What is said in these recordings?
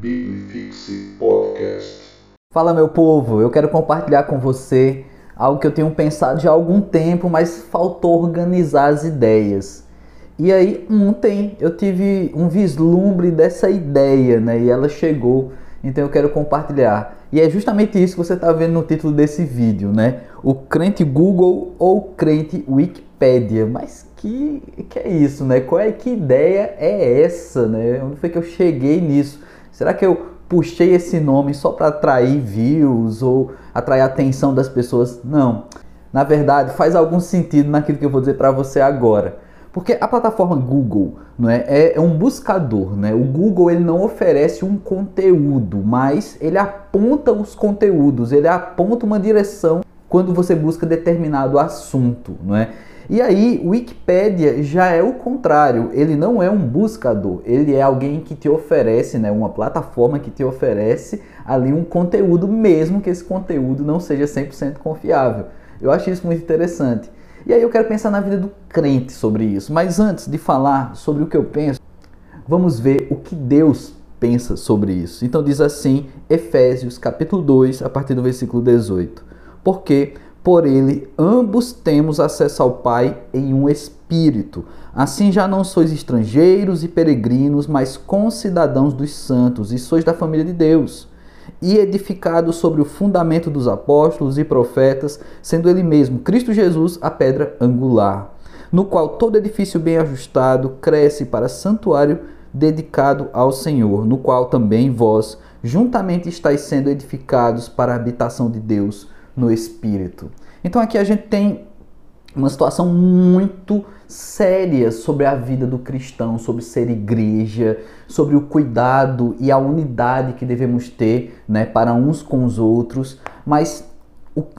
Biblifixe Podcast. Fala meu povo, eu quero compartilhar com você algo que eu tenho pensado já há algum tempo, mas faltou organizar as ideias. E aí ontem eu tive um vislumbre dessa ideia, né? E ela chegou, então eu quero compartilhar. E é justamente isso que você está vendo no título desse vídeo, né? O crente Google ou crente Wikipedia. Mas que, que é isso, né? Qual é que ideia é essa, né? Onde foi que eu cheguei nisso? Será que eu puxei esse nome só para atrair views ou atrair a atenção das pessoas? Não. Na verdade, faz algum sentido naquilo que eu vou dizer para você agora. Porque a plataforma Google não é, é, é, um buscador, né? O Google ele não oferece um conteúdo, mas ele aponta os conteúdos, ele aponta uma direção quando você busca determinado assunto, não é? E aí, Wikipedia já é o contrário, ele não é um buscador, ele é alguém que te oferece, né, uma plataforma que te oferece ali um conteúdo, mesmo que esse conteúdo não seja 100% confiável. Eu acho isso muito interessante. E aí eu quero pensar na vida do crente sobre isso. Mas antes de falar sobre o que eu penso, vamos ver o que Deus pensa sobre isso. Então diz assim, Efésios capítulo 2, a partir do versículo 18. Porque por ele ambos temos acesso ao Pai em um espírito. Assim já não sois estrangeiros e peregrinos, mas concidadãos dos santos e sois da família de Deus e edificado sobre o fundamento dos apóstolos e profetas, sendo ele mesmo, Cristo Jesus, a pedra angular, no qual todo edifício bem ajustado cresce para santuário dedicado ao Senhor, no qual também vós juntamente estáis sendo edificados para a habitação de Deus no Espírito. Então aqui a gente tem uma situação muito séria sobre a vida do cristão, sobre ser igreja, sobre o cuidado e a unidade que devemos ter né, para uns com os outros. Mas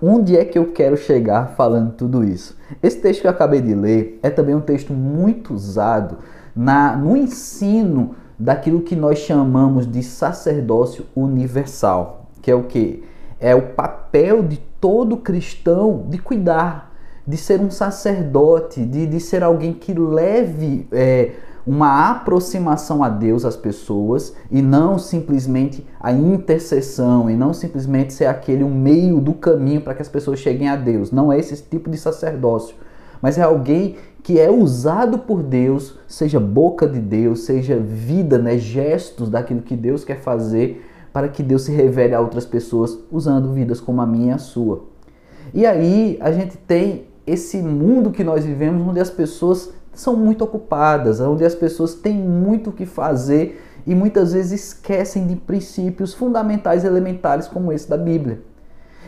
onde é que eu quero chegar falando tudo isso? Esse texto que eu acabei de ler é também um texto muito usado na, no ensino daquilo que nós chamamos de sacerdócio universal, que é o que? É o papel de todo cristão de cuidar de ser um sacerdote, de, de ser alguém que leve é, uma aproximação a Deus às pessoas e não simplesmente a intercessão e não simplesmente ser aquele um meio do caminho para que as pessoas cheguem a Deus. Não é esse tipo de sacerdócio, mas é alguém que é usado por Deus, seja boca de Deus, seja vida, né, gestos daquilo que Deus quer fazer para que Deus se revele a outras pessoas usando vidas como a minha e a sua. E aí a gente tem esse mundo que nós vivemos, onde as pessoas são muito ocupadas, onde as pessoas têm muito o que fazer e muitas vezes esquecem de princípios fundamentais elementares como esse da Bíblia.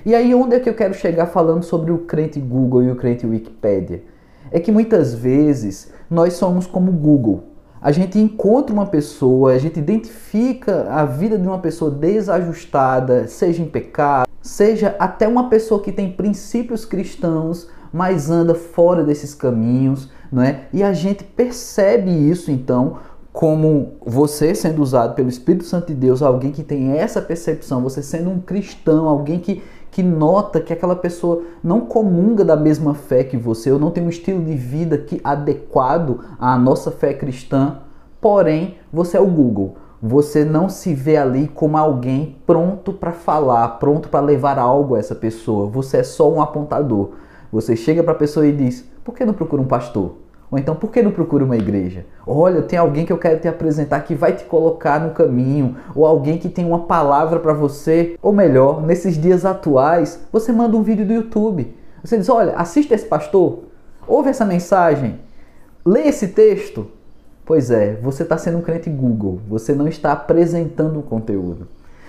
E aí onde é que eu quero chegar falando sobre o crente Google e o crente Wikipedia? É que muitas vezes nós somos como Google. A gente encontra uma pessoa, a gente identifica a vida de uma pessoa desajustada, seja em pecado, seja até uma pessoa que tem princípios cristãos, mas anda fora desses caminhos, não é? E a gente percebe isso então como você sendo usado pelo Espírito Santo de Deus, alguém que tem essa percepção, você sendo um cristão, alguém que, que nota que aquela pessoa não comunga da mesma fé que você, ou não tem um estilo de vida que adequado à nossa fé cristã, porém você é o Google. Você não se vê ali como alguém pronto para falar, pronto para levar algo a essa pessoa. Você é só um apontador. Você chega para a pessoa e diz: por que não procura um pastor? Ou então, por que não procura uma igreja? Olha, tem alguém que eu quero te apresentar que vai te colocar no caminho, ou alguém que tem uma palavra para você. Ou melhor, nesses dias atuais, você manda um vídeo do YouTube. Você diz: Olha, assista esse pastor, ouve essa mensagem, lê esse texto. Pois é, você está sendo um crente Google, você não está apresentando o conteúdo.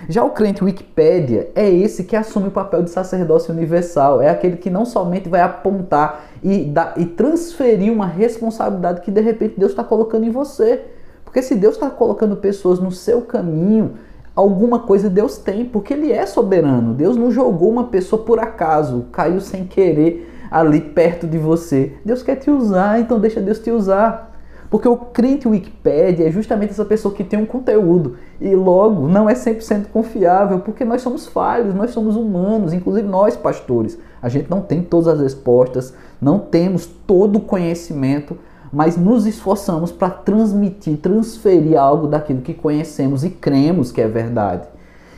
Já o crente Wikipédia é esse que assume o papel de sacerdócio universal, é aquele que não somente vai apontar e, dar, e transferir uma responsabilidade que de repente Deus está colocando em você. Porque se Deus está colocando pessoas no seu caminho, alguma coisa Deus tem, porque Ele é soberano. Deus não jogou uma pessoa por acaso, caiu sem querer ali perto de você. Deus quer te usar, então deixa Deus te usar. Porque o crente Wikipedia é justamente essa pessoa que tem um conteúdo e logo não é 100% confiável, porque nós somos falhos, nós somos humanos, inclusive nós pastores. A gente não tem todas as respostas, não temos todo o conhecimento, mas nos esforçamos para transmitir, transferir algo daquilo que conhecemos e cremos que é verdade.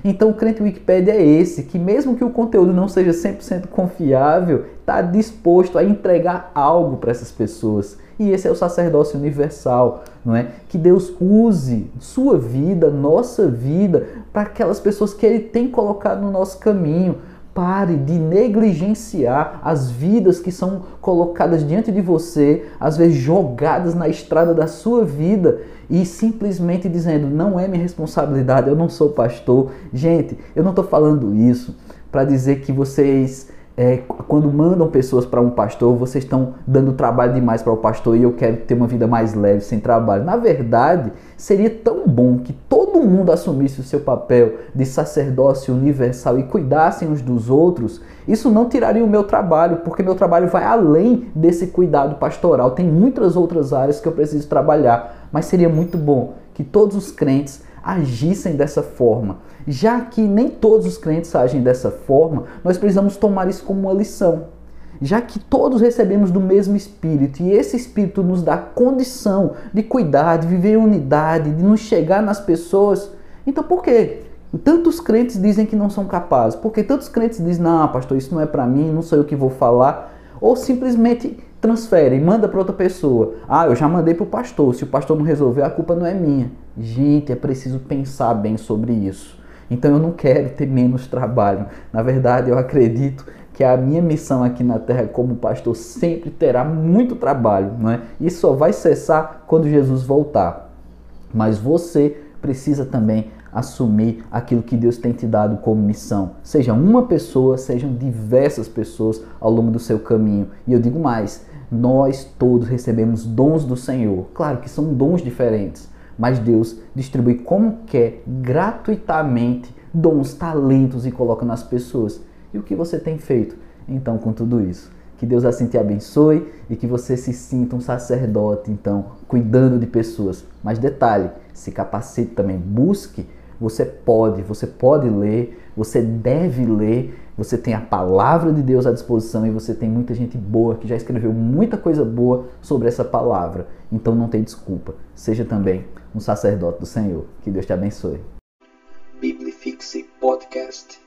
Então o crente Wikipedia é esse, que mesmo que o conteúdo não seja 100% confiável, está disposto a entregar algo para essas pessoas. E esse é o sacerdócio universal, não é? Que Deus use sua vida, nossa vida, para aquelas pessoas que Ele tem colocado no nosso caminho. Pare de negligenciar as vidas que são colocadas diante de você, às vezes jogadas na estrada da sua vida e simplesmente dizendo: não é minha responsabilidade, eu não sou pastor. Gente, eu não estou falando isso para dizer que vocês é, quando mandam pessoas para um pastor, vocês estão dando trabalho demais para o pastor e eu quero ter uma vida mais leve, sem trabalho. Na verdade, seria tão bom que todo mundo assumisse o seu papel de sacerdócio universal e cuidassem uns dos outros. Isso não tiraria o meu trabalho, porque meu trabalho vai além desse cuidado pastoral. Tem muitas outras áreas que eu preciso trabalhar, mas seria muito bom que todos os crentes agissem dessa forma. Já que nem todos os crentes agem dessa forma, nós precisamos tomar isso como uma lição. Já que todos recebemos do mesmo Espírito e esse Espírito nos dá condição de cuidar, de viver em unidade, de nos chegar nas pessoas, então por que tantos crentes dizem que não são capazes? Porque tantos crentes dizem, não, pastor, isso não é para mim, não sou eu que vou falar, ou simplesmente transfere, manda para outra pessoa. Ah, eu já mandei para o pastor. Se o pastor não resolver, a culpa não é minha. Gente, é preciso pensar bem sobre isso. Então eu não quero ter menos trabalho. Na verdade, eu acredito que a minha missão aqui na terra como pastor sempre terá muito trabalho, não é? E só vai cessar quando Jesus voltar. Mas você precisa também assumir aquilo que Deus tem te dado como missão. Seja uma pessoa, sejam diversas pessoas ao longo do seu caminho. E eu digo mais, nós todos recebemos dons do Senhor. Claro que são dons diferentes, mas Deus distribui como quer, gratuitamente, dons, talentos e coloca nas pessoas. E o que você tem feito então com tudo isso? Que Deus assim te abençoe e que você se sinta um sacerdote, então, cuidando de pessoas. Mas detalhe, se capacite também, busque. Você pode, você pode ler, você deve ler você tem a palavra de Deus à disposição e você tem muita gente boa que já escreveu muita coisa boa sobre essa palavra. Então não tem desculpa. Seja também um sacerdote do Senhor. Que Deus te abençoe. Biblifixe Podcast.